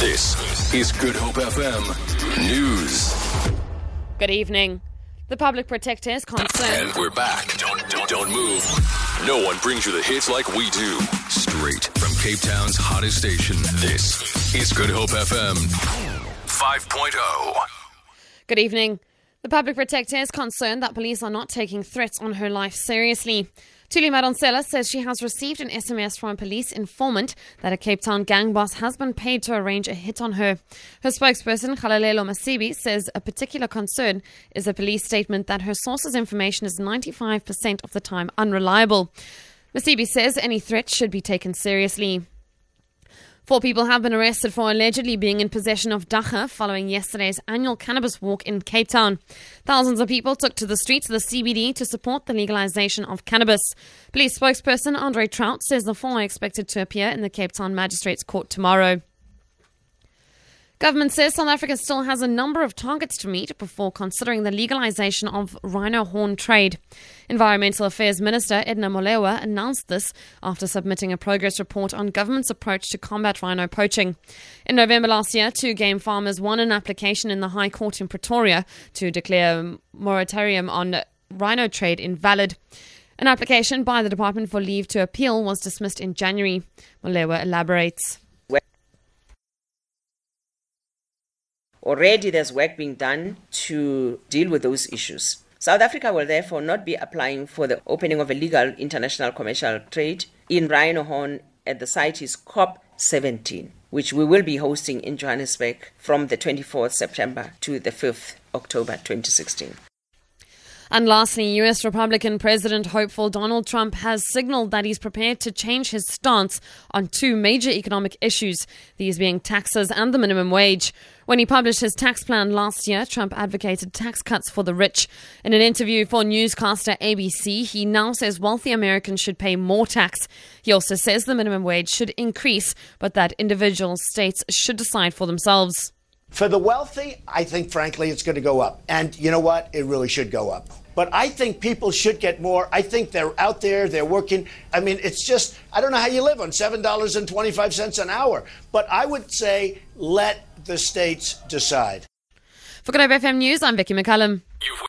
This is Good Hope FM News. Good evening. The public protector is concerned. And we're back. Don't, don't, don't move. No one brings you the hits like we do. Straight from Cape Town's hottest station. This is Good Hope FM 5.0. Good evening. The public protector is concerned that police are not taking threats on her life seriously. Thuli Madonsela says she has received an SMS from a police informant that a Cape Town gang boss has been paid to arrange a hit on her. Her spokesperson, Kgalalelo Masibi, says a particular concern is a police statement that her source's information is 95% of the time unreliable. Masibi says any threat should be taken seriously. Four people have been arrested for allegedly being in possession of dagga following yesterday's annual cannabis walk in Cape Town. Thousands of people took to the streets of the CBD to support the legalization of cannabis. Police spokesperson Andre Traut says the four are expected to appear in the Cape Town Magistrates Court tomorrow. Government says South Africa still has a number of targets to meet before considering the legalization of rhino horn trade. Environmental Affairs Minister Edna Molewa announced this after submitting a progress report on government's approach to combat rhino poaching. In November last year, two game farmers won an application in the High Court in Pretoria to declare a moratorium on rhino trade invalid. An application by the Department for Leave to Appeal was dismissed in January. Molewa elaborates. Already there's work being done to deal with those issues. South Africa will therefore not be applying for the opening of a legal international commercial trade in rhino horn at the CITES COP 17, which we will be hosting in Johannesburg from the 24th September to the 5th October 2016. And lastly, US Republican President hopeful Donald Trump has signaled that he's prepared to change his stance on two major economic issues, these being taxes and the minimum wage. When he published his tax plan last year, Trump advocated tax cuts for the rich. In an interview for newscaster ABC, he now says wealthy Americans should pay more tax. He also says the minimum wage should increase, but that individual states should decide for themselves. For the wealthy, I think, frankly, it's going to go up. And you know what? It really should go up. But I think people should get more. I think they're out there, they're working. I mean, it's just, I don't know how you live on $7.25 an hour. But I would say let the states decide. For Good Hope FM News, I'm Vicky McCullum.